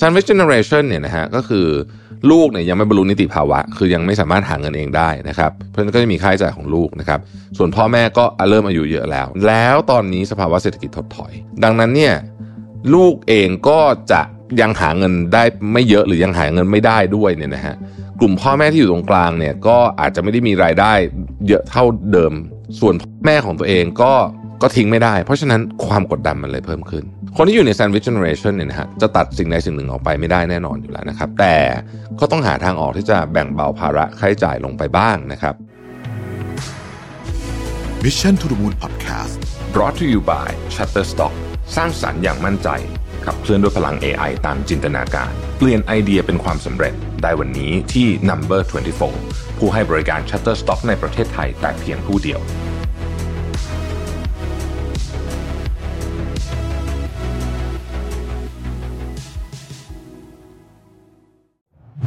sandwich generation เนี่ยนะฮะก็คือลูกเนี่ยยังไม่บรรลุนิติภาวะ คือยังไม่สามารถหาเงินเองได้นะครับเพราะฉะนั้นก็จะมีค่าใช้จ่ายของลูกนะครับส่วนพ่อแม่ก็เริ่มอายุเยอะแล้ว แล้วตอนนี้สภาวะเศรษฐกิจถดถอย ดังนั้นเนี่ยลูกเองก็จะยังหาเงินได้ไม่เยอะหรือยังหาเงินไม่ได้ด้วยเนี่ยนะฮะกลุ่มพ่อแม่ที่อยู่ตรงกลางเนี่ยก็อาจจะไม่ได้มีรายได้เยอะเท่าเดิม ส่วนแม่ของตัวเองก็ ก็ทิ้งไม่ได้ เพราะฉะนั้นความกดดันมันเลยเพิ่มขึ้น คนที่อยู่ใน sandwich generation เนี่ยนะฮะจะตัดสิ่งใดสิ่งหนึ่งออกไปไม่ได้แน่นอนอยู่แล้วนะครับ แต่ก็ต้องหาทางออกที่จะแบ่งเบาภาระค่าใช้จ่ายลงไปบ้างนะครับ Mission to the Moon Podcast brought to you by Shutterstock สร้างสรรค์อย่างมั่นใจ ขับเคลื่อนด้วยพลัง AI ตามจินตนาการ เปลี่ยนไอเดียเป็นความสำเร็จได้วันนี้ที่ Number 24 ผู้ให้บริการ Shutterstock ในประเทศไทยแต่เพียงผู้เดียว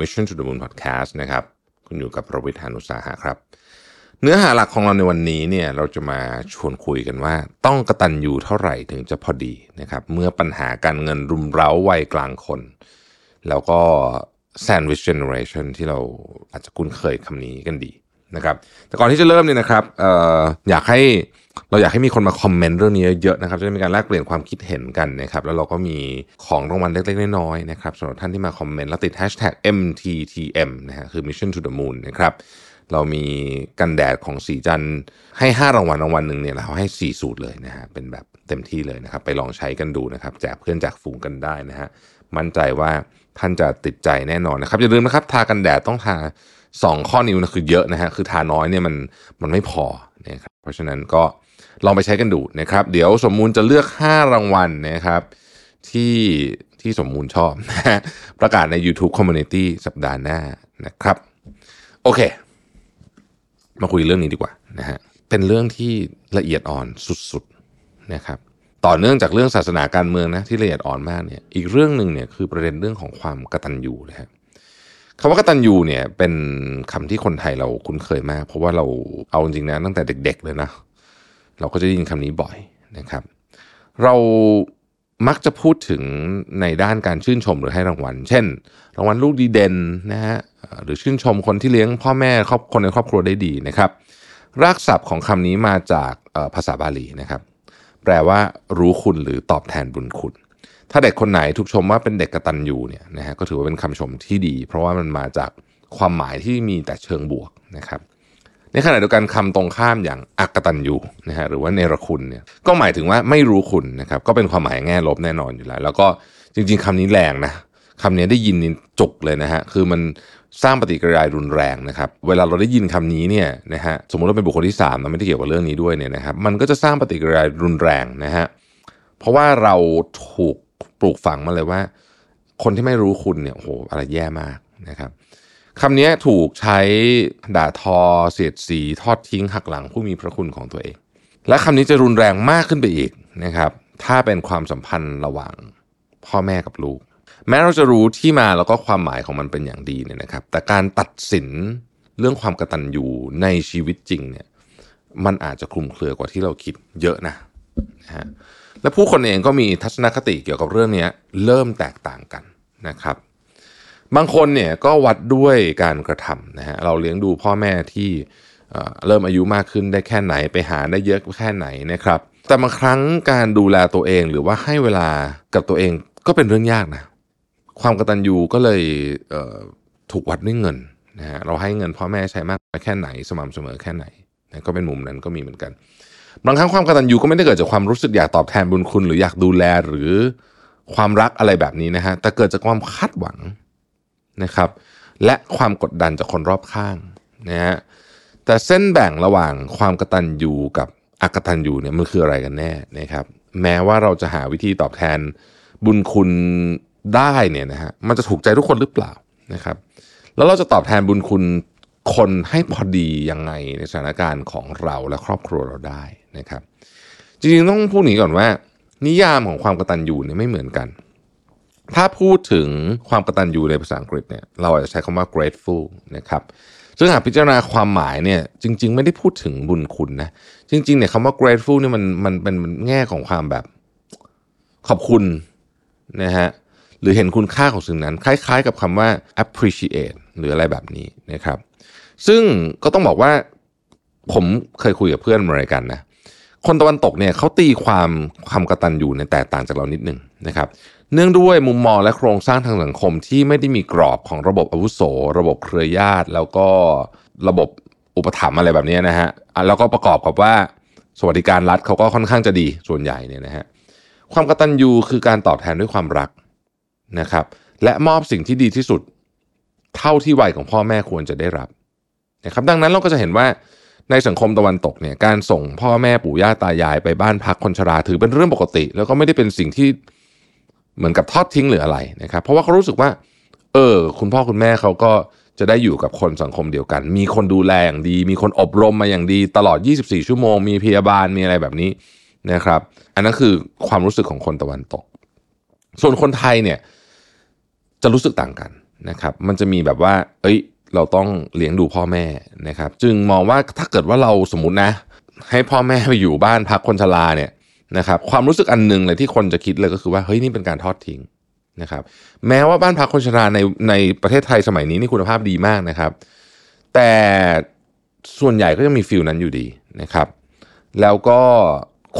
Mission to the Moon Podcast นะครับ คุณอยู่กับประวิทยานุสาหะครับ เนื้อหาหลักของเราในวันนี้เนี่ยเราจะมาชวนคุยกันว่า ต้องกระตันอยู่เท่าไหร่ถึงจะพอดีนะครับ เมื่อปัญหาการเงินรุมเร้าวัยกลางคน แล้วก็ Sandwich Generation ที่เราอาจจะคุ้นเคยคำนี้กันดี นะครับแต่ก่อนที่จะเริ่มเนี่ยนะครับอออยากให้เราอยากให้มีคนมาคอมเมนต์เรื่องนี้เยอะๆนะครับจะได้มีการแลกเปลี่ยนความคิดเห็นกันนะครับแล้วเราก็มีของรางวัลเล็กๆน้อยๆนะครับสำหรับท่านที่มาคอมเมนต์แล้วติด hashtag MTTM นะฮะคือ Mission to the Moon นะครับเรามีกันแดดของสีจันให้ 5 รางวัลรางวัลหนึ่งเนี่ยเราให้ 4 สูตรเลยนะฮะเป็นแบบเต็มที่เลยนะครับ ไปลองใช้กันดูนะครับแจกเพื่อนแจกฝูงกันได้นะฮะมั่นใจว่าท่านจะติดใจแน่นอนนะครับอย่าลืมนะครับทากันแดดต้องทา 2 ข้อนิ้วนะคือเยอะนะฮะคือทาน้อยเนี่ยมันมันไม่พอนะครับเพราะฉะนั้นก็ลองไปใช้กันดูนะครับ เดี๋ยวสมมูลจะเลือก 5 รางวัลนะครับ ที่ที่สมมูลชอบนะประกาศใน YouTube Community สัปดาห์หน้านะครับ โอเค มาคุยเรื่องนี้ดีกว่านะฮะเป็นเรื่องที่ละเอียดอ่อนสุดๆนะครับ ต่อเนื่องจากเรื่องศาสนาการเมืองนะที่ละเอียดอ่อนมากเนี่ยอีกเรื่องหนึ่งเนี่ยคือประเด็นเรื่องของความกระตัญญูนะฮะ คำว่ากตัญญูเนี่ยเป็นคำที่คนไทยเราคุ้นเคยมาก เพราะว่าเราเอาจริงๆนะตั้งแต่เด็ก ๆ เลยนะ เราก็จะได้ยินคำนี้บ่อยนะครับ เรามักจะพูดถึงในด้านการชื่นชมหรือให้รางวัล เช่น รางวัลลูกดีเด่นนะฮะหรือชื่นชมคนที่เลี้ยงพ่อแม่ครอบคนในครอบครัวได้ดีนะครับ รากศัพท์ของคำนี้มาจากภาษาบาลีนะครับ แปลว่ารู้คุณหรือตอบแทนบุญคุณ ถ้าเด็กคนไหนถูกชมว่าเป็นเด็กกระตัญญูเนี่ยนะฮะก็ถือว่าเป็นคำชมที่ดี เพราะว่ามันมาจากความหมายที่มีแต่เชิงบวกนะครับในขณะเดียวกันคำตรงข้ามอย่างอักตันยูนะฮะหรือว่าเนรคุณเนี่ยก็หมายถึงว่าไม่รู้คุณนะครับก็เป็นความหมายแง่ลบแน่นอนอยู่แล้ว แล้วก็จริง ๆคำนี้แรงนะคำนี้ได้ยินจุกเลยนะฮะคือมันสร้างปฏิกิริยารุนแรงนะครับ เวลาเราได้ยินคำนี้เนี่ยนะฮะสมมติว่าเป็นบุคคลที่3นไม่ได้เกี่ยวกับเรื่องนี้ด้วยเนี่ยนะครับ มันก็จะสร้างปฏิกิริยารุนแรงนะฮะเพราะว่าเราถูก ปลูกฝังมาเลยว่า คนที่ไม่รู้คุณเนี่ยโอ้โหอะไรแย่มากนะครับคำนี้ถูกใช้ด่าทอ เสียดสี ทอดทิ้งหักหลังผู้มีพระคุณของตัวเอง และคำนี้จะรุนแรงมากขึ้นไปอีกนะครับ ถ้าเป็นความสัมพันธ์ระหว่างพ่อแม่กับลูก แม้เราจะรู้ที่มาแล้วก็ความหมายของมันเป็นอย่างดีเนี่ยนะครับ แต่การตัดสินเรื่องความกระตัญญูในชีวิตจริงเนี่ย มันอาจจะคลุมเครือกว่าที่เราคิดเยอะนะนะฮะ และผู้คนเองก็มีทัศนคติเกี่ยวกับเรื่องนี้เริ่มแตกต่างกันนะครับบางคนเนี่ยก็วัดด้วยการกระทำนะฮะเราเลี้ยงดูพ่อแม่ที่เริ่มอายุมากขึ้นได้แค่ไหนไปหาได้เยอะแค่ไหนนะครับ แต่บางครั้งการดูแลตัวเองหรือว่าให้เวลากับตัวเองก็เป็นเรื่องยากนะความกตัญญูก็เลยเถูกวัดด้วยเงินนะฮะเราให้เงินพ่อแม่ใช้มากแค่ไหนสม่ำเสมอแค่ไหนนะก็เป็นมุมนั้นก็มีเหมือนกัน บางครั้งความกตัญญูก็ไม่ได้เกิดจากความรู้สึกอยากตอบแทนบุญคุณ หรืออยากดูแลหรือความรักอะไรแบบนี้นะฮะแต่เกิดจากความคาดหวังนะครับ และความกดดันจากคนรอบข้างนะฮะแต่เส้นแบ่งระหว่างความกตัญญูกับอกตัญญูเนี่ยมันคืออะไรกันแน่นะครับ แม้ว่าเราจะหาวิธีตอบแทนบุญคุณได้เนี่ยนะฮะมันจะถูกใจทุกคนหรือเปล่านะครับ แล้วเราจะตอบแทนบุญคุณคนให้พอดียังไงในสถานการณ์ของเราและครอบครัวเราได้ นะครับ จริงๆต้องพูดหนีก่อนว่า นิยามของความกตัญญูเนี่ยไม่เหมือนกัน ถ้าพูดถึงความกตัญญูในภาษาอังกฤษเนี่ยเราอาจจะใช้คำว่า grateful นะครับซึ่งหากพิจารณาความหมายเนี่ยจริง ๆ ไม่ได้พูดถึงบุญคุณนะจริงๆเนี่ยคำว่า grateful เนี่ยมันมันเป็นแง่ของความแบบขอบคุณนะฮะหรือเห็นคุณค่าของสิ่งนั้น คล้าย ๆ กับคำว่า appreciate หรืออะไรแบบนี้นะครับ ซึ่งก็ต้องบอกว่าผมเคยคุยกับเพื่อนมาเมริกันนะ คนตะวันตกเนี่ยเขาตีความความกตัญญูเนี่ยแตกต่างจากเรานิดหนึ่งนะครับ เนื่องด้วยมุมมองและโครงสร้างทางสังคมที่ไม่ได้มีกรอบของระบบอาวุโส ระบบเครือญาติ แล้วก็ระบบอุปถัมภ์อะไรแบบนี้นะฮะอะแล้วก็ประกอบกับว่าสวัสดิการรัฐเขาก็ค่อนข้างจะดีส่วนใหญ่เนี่ยนะฮะความกตัญญูคือการตอบแทนด้วยความรักนะครับ และมอบสิ่งที่ดีที่สุด เท่าที่วัยของพ่อแม่ควรจะได้รับนะครับ ดังนั้นเราก็จะเห็นว่า ในสังคมตะวันตกเนี่ยการส่งพ่อแม่ปู่ย่าตายายไปบ้านพักคนชราถือเป็นเรื่องปกติ แล้วก็ไม่ได้เป็นสิ่งที่เหมือนกับทอดทิ้งหรืออะไรนะครับ เพราะว่าเขารู้สึกว่า เออ คุณพ่อคุณแม่เขาก็จะได้อยู่กับคนสังคมเดียวกัน มีคนดูแลอย่างดี มีคนอบรมมาอย่างดี ตลอด 24 ชั่วโมง มีพยาบาลมีอะไรแบบนี้นะครับ อันนั้นคือความรู้สึกของคนตะวันตก ส่วนคนไทยเนี่ยจะรู้สึกต่างกันนะครับ มันจะมีแบบว่า เอ้ย เราต้องเลี้ยงดูพ่อแม่นะครับ จึงมองว่าถ้าเกิดว่าเราสมมตินะ ให้พ่อแม่ไปอยู่บ้านพักคนชราเนี่ยนะครับ ความรู้สึกอันหนึ่งเลยที่คนจะคิดเลยก็คือว่าเฮ้ยนี่เป็นการทอดทิ้งนะครับ แม้ว่าบ้านพักคนชราในในประเทศไทยสมัยนี้นี่คุณภาพดีมากนะครับ แต่ส่วนใหญ่ก็ยังมี feel นั้นอยู่ดีนะครับ แล้วก็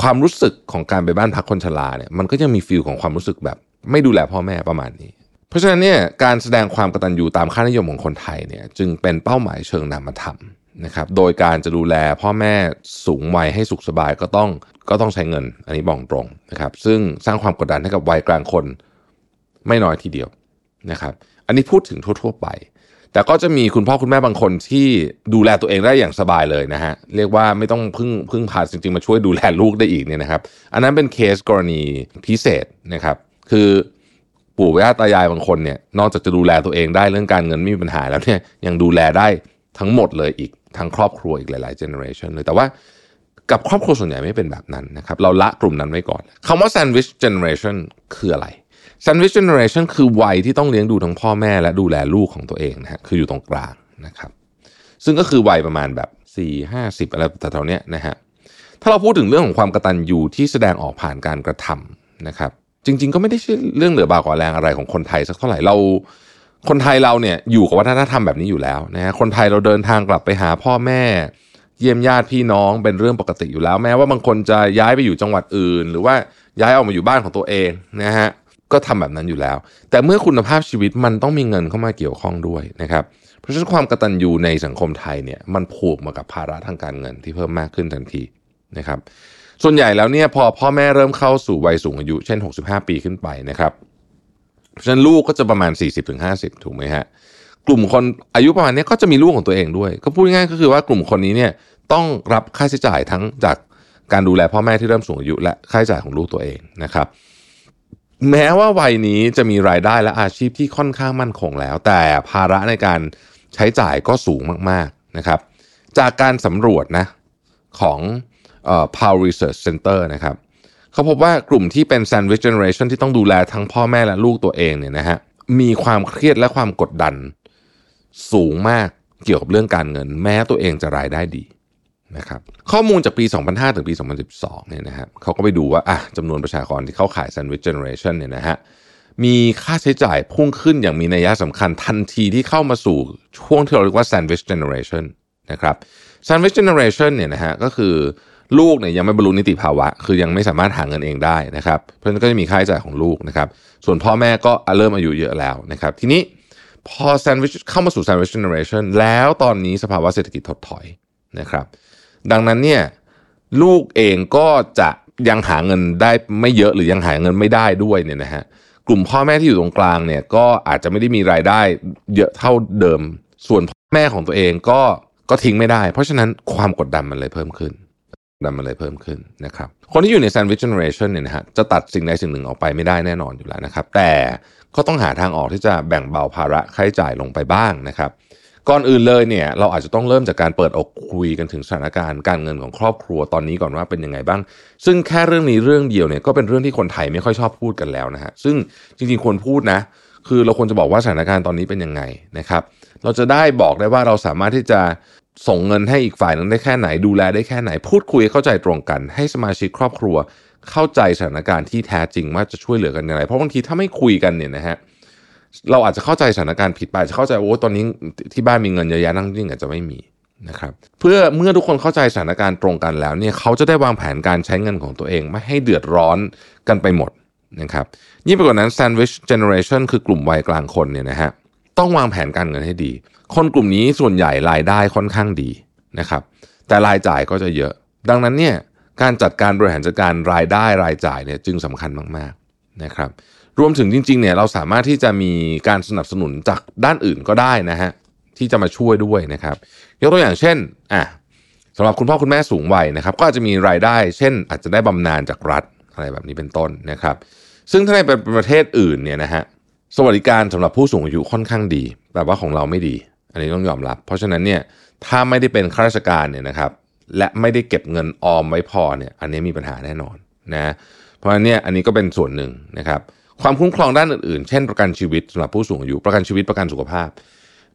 ความรู้สึกของการไปบ้านพักคนชราเนี่ยมันก็ยังมี feel ของความรู้สึกแบบ ไม่ดูแลพ่อแม่ประมาณนี้ เพราะฉะนั้นเนี่ยการแสดงความกตัญญูตามค่านิยมของคนไทยเนี่ยจึงเป็นเป้าหมายเชิงนามธรรมนะครับโดยการจะดูแลพ่อแม่สูงวัยให้สุขสบายก็ต้องก็ต้องใช้เงิน อันนี้บอกตรงนะครับ ซึ่งสร้างความกดดันให้กับวัยกลางคนไม่น้อยทีเดียวนะครับ อันนี้พูดถึงทั่ว ๆ ไป แต่ก็จะมีคุณพ่อคุณแม่บางคนที่ดูแลตัวเองได้อย่างสบายเลยนะฮะเรียกว่าไม่ต้องพึ่งพึ่งพาจริงๆมาช่วยดูแลลูกได้อีกเนี่ยนะครับ อันนั้นเป็นเคสกรณีพิเศษนะครับ คือ ปู่ย่าตายายบางคนเนี่ยนอกจากจะดูแลตัวเองได้เรื่องการเงินไม่มีปัญหาแล้วเนี่ยยังดูแลได้ทั้งหมดเลยอีกทั้งครอบครัวอีกหลายๆเจเนอเรชันเลยแต่ว่ากับครอบครัวส่วนใหญ่ไม่เป็นแบบนั้นนะครับ เราละกลุ่มนั้นไว้ก่อนคำว่า sandwich generation คืออะไร sandwich generation คือวัยที่ต้องเลี้ยงดูทั้งพ่อแม่และดูแลลูกของตัวเองนะฮะคืออยู่ตรงกลางนะครับ ซึ่งก็คือวัยประมาณแบบ 4 50 อะไรแต่เท่านี้นะฮะถ้าเราพูดถึงเรื่องของความกระตัญญูที่แสดงออกผ่านการกระทำนะครับ จริง ๆ ก็ไม่ได้ใช่เรื่องเหลือบากกว่าแรงอะไรของคนไทยสักเท่าไหร่เรา คนไทยเราเนี่ยอยู่กับวัฒนธรรมแบบนี้อยู่แล้วนะฮะคนไทยเราเดินทางกลับไปหาพ่อแม่ เยี่ยมญาติพี่น้องเป็นเรื่องปกติอยู่แล้ว แม้ว่าบางคนจะย้ายไปอยู่จังหวัดอื่น หรือว่าย้ายออกมาอยู่บ้านของตัวเองนะฮะก็ทำแบบนั้นอยู่แล้ว แต่เมื่อคุณภาพชีวิตมันต้องมีเงินเข้ามาเกี่ยวข้องด้วยนะครับเพราะฉะนั้นความกระตัญญูในสังคมไทยเนี่ยมันผูกมากับภาระทางการเงินที่เพิ่มมากขึ้นทันทีนะครับ ส่วนใหญ่แล้วเนี่ยพอพ่อแม่เริ่มเข้าสู่วัยสูงอายุ เช่น 65 ปีขึ้นไปนะครับฉะนั้นลูกก็จะประมาณ 40-50 ถูกไหมฮะกลุ่มคนอายุประมาณนี้ก็จะมีลูกของตัวเองด้วย ก็พูดง่ายก็คือว่ากลุ่มคนนี้เนี่ยต้องรับค่าใช้จ่ายทั้งจากการดูแลพ่อแม่ที่เริ่มสูงอายุ และค่าใช้จ่ายของลูกตัวเองนะครับ แม้ว่าวัยนี้จะมีรายได้และอาชีพที่ค่อนข้างมั่นคงแล้ว แต่ภาระในการใช้จ่ายก็สูงมากๆนะครับ จากการสำรวจนะของ Power Research Center นะครับเขาพบว่ากลุ่มที่เป็น Sandwich Generation ที่ต้องดูแลทั้งพ่อแม่และลูกตัวเองเนี่ยนะฮะมีความเครียดและความกดดันสูงมากเกี่ยวกับเรื่องการเงิน แม้ตัวเองจะรายได้ดีนะครับข้อมูลจากปี 2005 ถึงปี 2012 เนี่ยนะครับเขาก็ไปดูว่าอะจำนวนประชากรที่เข้าขาย Sandwich Generation เนี่ยนะฮะมีค่าใช้จ่ายพุ่งขึ้นอย่างมีนัยสำคัญทันทีที่เข้ามาสู่ช่วงที่เราเรียกว่า Sandwich Generation นะครับ Sandwich Generation เนี่ยนะฮะก็คือ ลูกเนี่ยยังไม่บรรลุนิติภาวะ คือยังไม่สามารถหาเงินเองได้นะครับ เพราะฉะนั้นก็จะมีค่าใช้จ่ายของลูกนะครับ ส่วนพ่อแม่ก็เริ่มอายุเยอะแล้วนะครับ ทีนี้พอแซนด์วิชเข้ามาสู่แซนด์วิชเจเนอเรชันแล้วตอนนี้สภาวะเศรษฐกิจถดถอยนะครับ ดังนั้นเนี่ยลูกเองก็จะยังหาเงินได้ไม่เยอะหรือยังหาเงินไม่ได้ด้วยเนี่ยนะฮะกลุ่มพ่อแม่ที่อยู่ตรงกลางเนี่ยก็อาจจะไม่ได้มีรายได้เยอะเท่าเดิม ส่วนพ่อแม่ของตัวเองก็ก็ทิ้งไม่ได้ เพราะฉะนั้นความกดดันมันเลยเพิ่มขึ้น ดันมันเลยเพิ่มขึ้นนะครับ คนที่อยู่ใน sandwich generation เนี่ยนะฮะจะตัดสิ่งใดสิ่งหนึ่งออกไปไม่ได้แน่นอนอยู่แล้วนะครับ แต่ก็ต้องหาทางออกที่จะแบ่งเบาภาระค่าใช้จ่ายลงไปบ้างนะครับ ก่อนอื่นเลยเนี่ยเราอาจจะต้องเริ่มจากการเปิดอกคุยกันถึงสถานการณ์การเงินของครอบครัวตอนนี้ก่อนว่าเป็นยังไงบ้าง ซึ่งแค่เรื่องนี้เรื่องเดียวเนี่ยก็เป็นเรื่องที่คนไทยไม่ค่อยชอบพูดกันแล้วนะฮะซึ่งจริงๆควรพูดนะ คือเราควรจะบอกว่าสถานการณ์ตอนนี้เป็นยังไงนะครับเราจะได้บอกได้ว่าเราสามารถที่จะ ส่งเงินให้อีกฝ่ายนึงได้แค่ไหนดูแลได้แค่ไหน พูดคุยเข้าใจตรงกัน ให้สมาชิกครอบครัวเข้าใจสถานการณ์ที่แท้จริงว่าจะช่วยเหลือกันยังไงเพราะบางทีถ้าไม่คุยกันเนี่ยนะฮะเราอาจจะเข้าใจสถานการณ์ผิดไปอาจจะเข้าใจโอ้ตอนนี้ที่บ้านมีเงินเยอะแยะนั่งจริงอาจจะไม่มีนะครับเพื่อเมื่อทุกคนเข้าใจสถานการณ์ตรงกันแล้วเนี่ยเขาจะได้วางแผนการใช้เงินของตัวเอง ไม่ให้เดือดร้อนกันไปหมดนะครับยิ่งไปกว่านั้น sandwich generation คือกลุ่มวัยกลางคนเนี่ยนะฮะ ต้องวางแผนการเงินให้ดี คนกลุ่มนี้ส่วนใหญ่รายได้ค่อนข้างดีนะครับ แต่รายจ่ายก็จะเยอะ ดังนั้นเนี่ยการจัดการบริหารจัดการรายได้รายจ่ายเนี่ยจึงสำคัญมากๆนะครับ รวมถึงจริงๆเนี่ยเราสามารถที่จะมีการสนับสนุนจากด้านอื่นก็ได้นะฮะที่จะมาช่วยด้วยนะครับยกตัวอย่างเช่นอะสำหรับคุณพ่อคุณแม่สูงวัยนะครับ ก็อาจจะมีรายได้ เช่น อาจจะได้บำนาญจากรัฐอะไรแบบนี้เป็นต้นนะครับ ซึ่งถ้าในประเทศอื่นเนี่ยนะฮะ สวัสดิการสำหรับผู้สูงอายุค่อนข้างดี แต่ว่าของเราไม่ดี อันนี้ต้องยอมรับ เพราะฉะนั้นเนี่ยถ้าไม่ได้เป็นข้าราชการเนี่ยนะครับ และไม่ได้เก็บเงินออมไว้พอเนี่ย อันนี้มีปัญหาแน่นอนนะเพราะฉะนั้นเนี่ยอันนี้ก็เป็นส่วนหนึ่งนะครับ ความคุ้มครองด้านอื่นๆ เช่นประกันชีวิตสำหรับผู้สูงอายุประกันชีวิตประกันสุขภาพ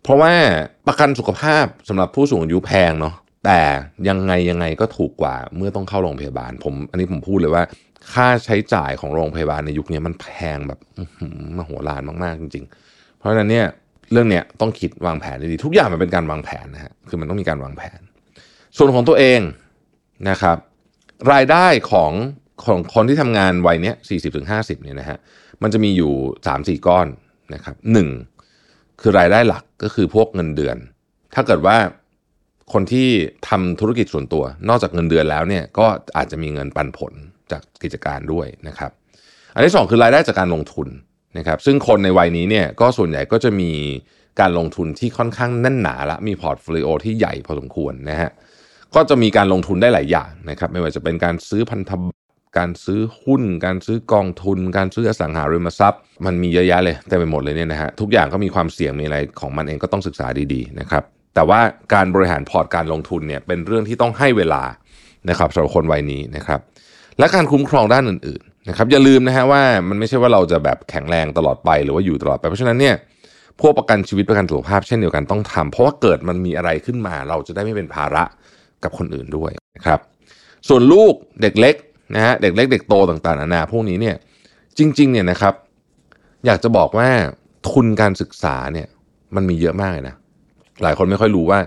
เพราะว่าประกันสุขภาพสำหรับผู้สูงอายุแพงเนาะแต่ยังไงยังไงก็ถูกกว่าเมื่อต้องเข้าโรงพยาบาลผม อันนี้ผมพูดเลยว่า ค่าใช้จ่ายของโรงพยาบาลในยุคนี้มันแพงแบบมโหฬารมากๆจริง ๆ เพราะฉะนั้นเนี่ยเรื่องเนี้ยต้องคิดวางแผนดีๆทุกอย่างมันเป็นการวางแผนนะฮะคือมันต้องมีการวางแผน ส่วนของตัวเองนะครับ รายได้ของของคนที่ทำงานวัยเนี้ยสี่สิบถึงห้าสิบเนี่ยนะฮะมันจะมีอยู่สามสี่ก้อนนะครับหนึ่งคือรายได้หลักก็คือพวกเงินเดือน ถ้าเกิดว่าคนที่ทำธุรกิจส่วนตัว นอกจากเงินเดือนแล้วเนี่ยก็อาจจะมีเงินปันผล จากกิจการด้วยนะครับ อันที่สองคือรายได้จากการลงทุนนะครับ ซึ่งคนในวัยนี้เนี่ยก็ส่วนใหญ่ก็จะมีการลงทุนที่ค่อนข้างแน่นหนาละมี portfolio ที่ใหญ่พอสมควรนะฮะก็จะมีการลงทุนได้หลายอย่างนะครับ ไม่ว่าจะเป็นการซื้อพันธบัตรการซื้อหุ้น การซื้อกองทุน การซื้ออสังหาริมทรัพย์ มันมีเยอะแยะเลยแต่ไปหมดเลยเนี่ยนะฮะทุกอย่างก็มีความเสี่ยงมีอะไรของมันเองก็ต้องศึกษาดีๆนะครับแต่ว่าการบริหารพอร์ตการลงทุนเนี่ยเป็นเรื่องที่ต้องให้เวลานะครับสำหรับคนวัยนี้นะครับ และการคุ้มครองด้านอื่นๆนะครับอย่าลืมนะฮะว่ามันไม่ใช่ว่าเราจะแบบแข็งแรงตลอดไปหรือว่าอยู่ตลอดไป เพราะฉะนั้นเนี่ยพวกประกันชีวิตประกันสุขภาพเช่นเดียวกันต้องทำเพราะว่าเกิดมันมีอะไรขึ้นมา เราจะได้ไม่เป็นภาระกับคนอื่นด้วยนะครับส่วนลูกเด็กเล็กนะฮะเด็กเล็กเด็กโตต่างๆนานาพวกนี้เนี่ยจริงๆเนี่ยนะครับ อยากจะบอกว่าทุนการศึกษาเนี่ยมันมีเยอะมากเลยนะหลายคนไม่ค่อยรู้ว่า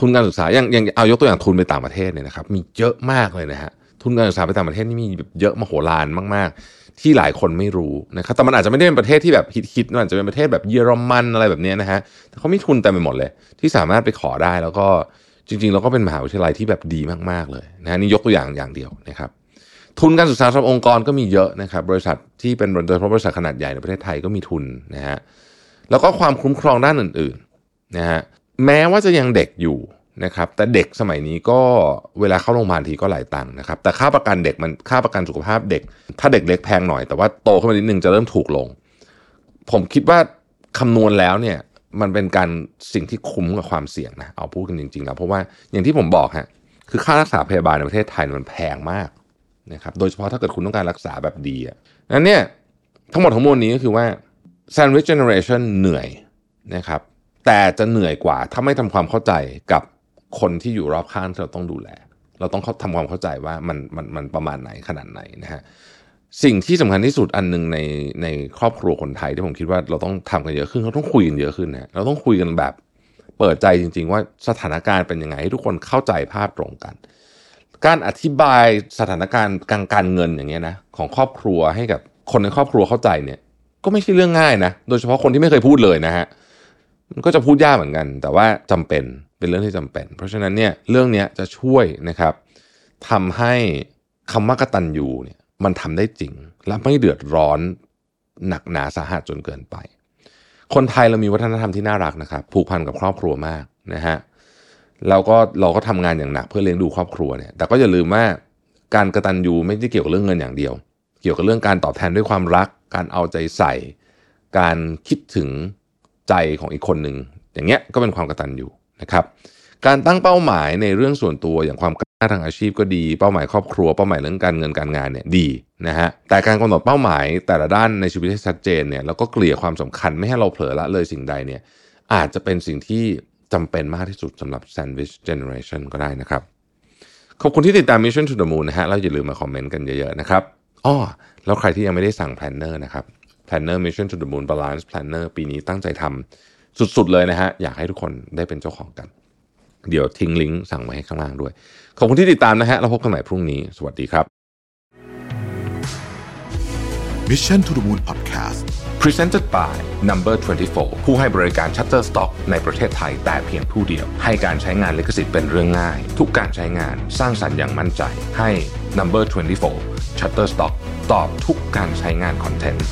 ทุนการศึกษาอย่างอย่างเอายกตัวอย่างทุนไปต่างประเทศเนี่ยนะครับ มีเยอะมากเลยนะฮะ ทุนการศึกษาไปต่างประเทศนี่มีแบบเยอะมโหฬารมาก ๆ ที่หลายคนไม่รู้นะครับแต่มันอาจจะไม่ได้เป็นประเทศที่แบบฮิตๆมันอาจจะเป็นประเทศแบบเยอรมันอะไรแบบนี้นะฮะแต่เขามีทุนเต็มไปหมดเลย ที่สามารถไปขอได้แล้วก็จริงๆเราก็เป็นมหาวิทยาลัยที่แบบดีมากๆเลยนะนี่ยกตัวอย่างอย่างเดียวนะครับทุนการศึกษาสำหรับองค์กรก็มีเยอะนะครับบริษัทที่เป็นโดยเฉพาะบริษัทขนาดใหญ่ในประเทศไทยก็มีทุนนะฮะแล้วก็ความคุ้มครองด้านอื่นๆนะฮะแม้ว่าจะยังเด็กอยู่ นะครับแต่เด็กสมัยนี้ก็เวลาเข้าโรงพยาบาลทีก็หลายตังค์นะครับแต่ค่าประกันเด็กมันค่าประกันสุขภาพเด็ก ถ้าเด็กเล็กแพงหน่อยแต่ว่าโตขึ้นมานิดนึงจะเริ่มถูกลง ผมคิดว่าคำนวณแล้วเนี่ยมันเป็นการสิ่งที่คุ้มกับความเสี่ยงนะเอาพูดกันจริงๆแล้วเพราะว่าอย่างที่ผมบอกฮะคือค่ารักษาพยาบาลในประเทศไทยมันแพงมากนะครับโดยเฉพาะถ้าเกิดคุณต้องการรักษาแบบดีอะนั้นเนี่ยทั้งหมดทั้งมวลนี้ก็คือว่า sandwich generation เหนื่อยนะครับแต่จะเหนื่อยกว่าถ้าไม่ทำความเข้าใจกับ คนที่อยู่รอบข้างที่เราต้องดูแล เราต้องทำความเข้าใจว่ามันมันมันประมาณไหนขนาดไหนนะฮะสิ่งที่สำคัญที่สุดอันหนึ่งในในครอบครัวคนไทยที่ผมคิดว่าเราต้องทำกันเยอะขึ้นเราต้องคุยกันเยอะขึ้นนะเราต้องคุยกันแบบ เปิดใจจริง ๆ ว่าสถานการณ์เป็นยังไงให้ทุกคนเข้าใจภาพตรงกัน การอธิบายสถานการณ์การการเงินอย่างเงี้ยนะของครอบครัวให้กับคนในครอบครัวเข้าใจเนี่ย ก็ไม่ใช่เรื่องง่ายนะ โดยเฉพาะคนที่ไม่เคยพูดเลยนะฮะมันก็จะพูดยากเหมือนกัน แต่ว่าจำเป็น เป็นเรื่องที่จำเป็น เพราะฉะนั้นเนี่ยเรื่องนี้จะช่วยนะครับทำให้คำว่ากตัญญูเนี่ยมันทำได้จริง และไม่เดือดร้อนหนักหนาสาหัสจนเกินไป คนไทยเรามีวัฒนธรรมที่น่ารักนะครับ ผูกพันกับครอบครัวมากนะฮะแล้วก็เราก็ทำงานอย่างหนักเพื่อเลี้ยงดูครอบครัวเนี่ย แต่ก็อย่าลืมว่าการกระตันยูไม่ได้เกี่ยวกับเรื่องเงินอย่างเดียว เกี่ยวกับเรื่องการตอบแทนด้วยความรัก การเอาใจใส่ การคิดถึงใจของอีกคนหนึ่งอย่างเงี้ยก็เป็นความกระตัญญู นะครับการตั้งเป้าหมายในเรื่องส่วนตัวอย่างความก้าวหน้าทางอาชีพก็ดี เป้าหมายครอบครัวเป้าหมายเรื่องการเงินการงานเนี่ยดีนะฮะแต่การกำหนดเป้าหมายแต่ละด้านในชีวิตให้ชัดเจนเนี่ยแล้วก็เกลี่ยความสำคัญไม่ให้เราเผลอละเลยสิ่งใดเนี่ยอาจจะเป็นสิ่งที่จำเป็นมากที่สุดสำหรับ Sandwich Generation ก็ได้นะครับ ขอบคุณที่ติดตาม Mission to the Moon นะฮะแล้วอย่าลืมมาคอมเมนต์กันเยอะๆนะครับอ้อแล้วใครที่ยังไม่ได้สั่ง planner นะครับ planner Mission to the Moon Balance Planner ปีนี้ตั้งใจทำ สุดๆเลยนะฮะ อยากให้ทุกคนได้เป็นเจ้าของกัน เดี๋ยวทิ้งลิงก์สั่งไว้ให้ข้างล่างด้วย ขอบคุณที่ติดตามนะฮะแล้วพบกันใหม่พรุ่งนี้ สวัสดีครับ Mission to the Moon Podcast Presented by Number 24 ผู้ให้บริการ Shutterstock ในประเทศไทยแต่เพียงผู้เดียว ให้การใช้งานลิขสิทธิ์เป็นเรื่องง่าย ทุกการใช้งานสร้างสรรค์อย่างมั่นใจ ให้ Number 24 Shutterstock ตอบทุกการใช้งานคอนเทนต์